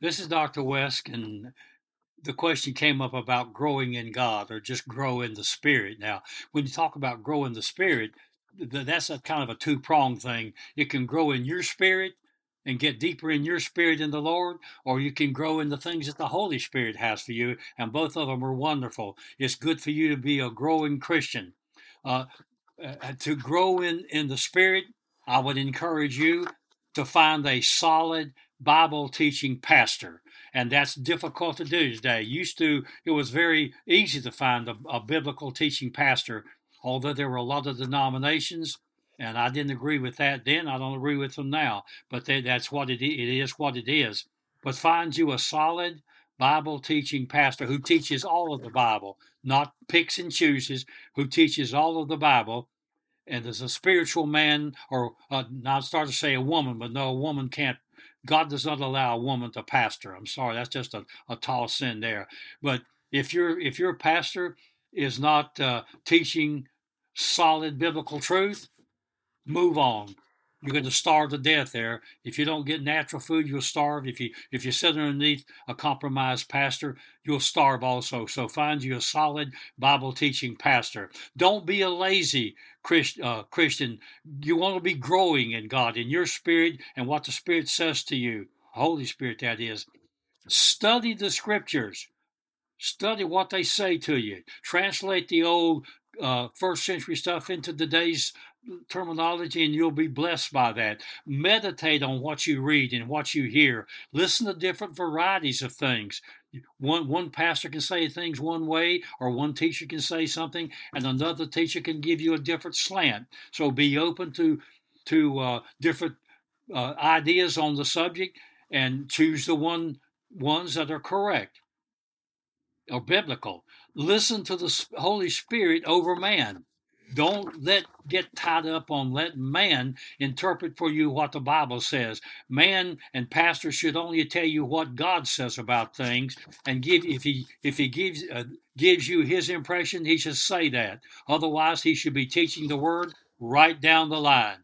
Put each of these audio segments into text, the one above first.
This is Dr. West, and the question came up about growing in God or just grow in the Spirit. Now, when you talk about grow in the Spirit, that's a kind of a two pronged thing. It can grow in your spirit and get deeper in your spirit in the Lord, or you can grow in the things that the Holy Spirit has for you, and both of them are wonderful. It's good for you to be a growing Christian. Uh, uh, to grow in, in the Spirit, I would encourage you to find a solid Bible teaching pastor. And that's difficult to do today. Used to, it was very easy to find a, a biblical teaching pastor, although there were a lot of denominations. And I didn't agree with that then. I don't agree with them now. But they, that's what it, it is, what it is. But find you a solid Bible teaching pastor who teaches all of the Bible, not picks and chooses, who teaches all of the Bible and as a spiritual man, or uh, start to say a woman, but no, a woman can't. God does not allow a woman to pastor. I'm sorry, that's just a, a tall sin there. But if your if your pastor is not uh, teaching solid biblical truth, move on. You're going to starve to death there. If you don't get natural food, you'll starve. If you if you sit underneath a compromised pastor, you'll starve also. So find you a solid Bible teaching pastor. Don't be a lazy Christ, uh, Christian. You want to be growing in God, in your spirit, and what the Spirit says to you. Holy Spirit, that is. Study the scriptures. Study what they say to you. Translate the old uh, first century stuff into today's terminology and you'll be blessed by that. Meditate on what you read and what you hear. Listen to different varieties of things. One one pastor can say things one way, or one teacher can say something, and another teacher can give you a different slant. So be open to to uh, different uh, ideas on the subject and choose the one ones that are correct or biblical. Listen to the Holy Spirit over man. Don't let get tied up on let man interpret for you what the Bible says. Man and pastor should only tell you what God says about things, and give if he if he gives uh, gives you his impression, he should say that. Otherwise, he should be teaching the word right down the line.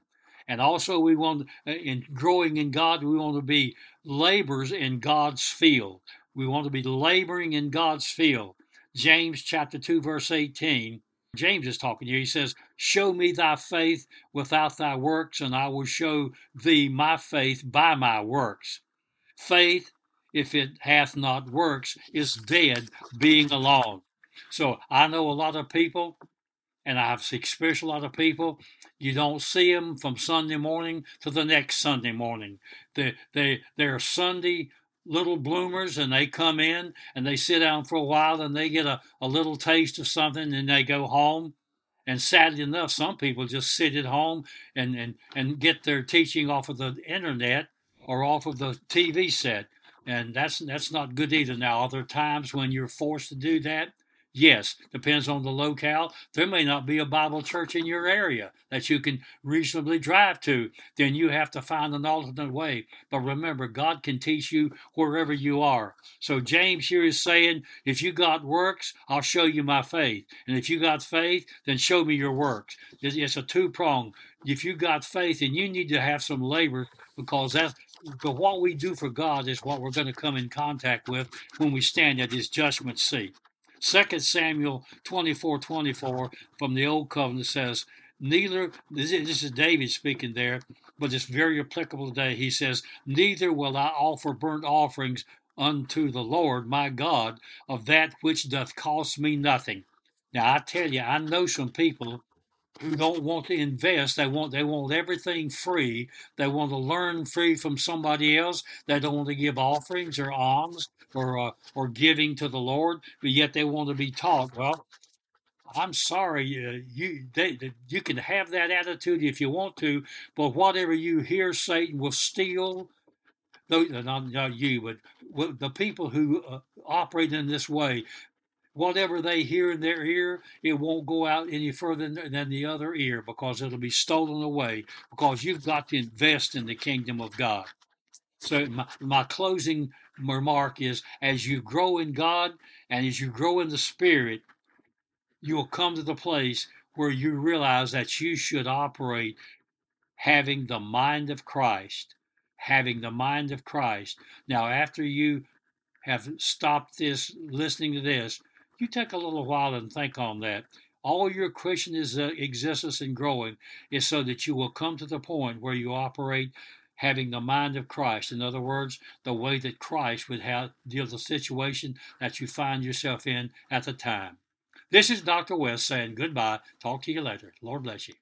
And also, we want uh, in growing in God, we want to be laborers in God's field. We want to be laboring in God's field. James chapter 2 verse 18 James is talking here. He says, Show me thy faith without thy works, and I will show thee my faith by my works. Faith, if it hath not works, is dead, being alone. So I know a lot of people, and I've experienced a lot of people. You don't see them from Sunday morning to the next Sunday morning. They, they, they're Sunday little bloomers and they come in and they sit down for a while and they get a, a little taste of something and they go home. And sadly enough, some people just sit at home and, and, and get their teaching off of the internet or off of the TV set. And that's that's not good either. Now, are there times when you're forced to do that? Yes, depends on the locale. There may not be a Bible church in your area that you can reasonably drive to. Then you have to find an alternate way. But remember, God can teach you wherever you are. So James here is saying, if you got works, I'll show you my faith. And if you got faith, then show me your works. It's a two prong. If you got faith, and you need to have some labor because that's but what we do for God is what we're going to come in contact with when we stand at his judgment seat. Second Samuel 24 24 from the Old Covenant says, Neither, this is David speaking there, but it's very applicable today. He says, Neither will I offer burnt offerings unto the Lord my God of that which doth cost me nothing. Now I tell you, I know some people who don't want to invest. They want they want everything free. They want to learn free from somebody else. They don't want to give offerings or alms or uh, or giving to the Lord, but yet they want to be taught. Well, I'm sorry, uh, you they, you can have that attitude if you want to, but whatever you hear, Satan will steal. Those, not, not you, but the people who uh, operate in this way, whatever they hear in their ear, it won't go out any further than the other ear because it'll be stolen away because you've got to invest in the kingdom of God. So my, my closing remark is as you grow in God and as you grow in the Spirit, you will come to the place where you realize that you should operate having the mind of Christ, having the mind of Christ. Now, after you have stopped this, listening to this, you take a little while and think on that. All your Christian is, uh, existence and growing is so that you will come to the point where you operate having the mind of Christ. In other words, the way that Christ would have, deal with the situation that you find yourself in at the time. This is Dr. West saying goodbye. Talk to you later. Lord bless you.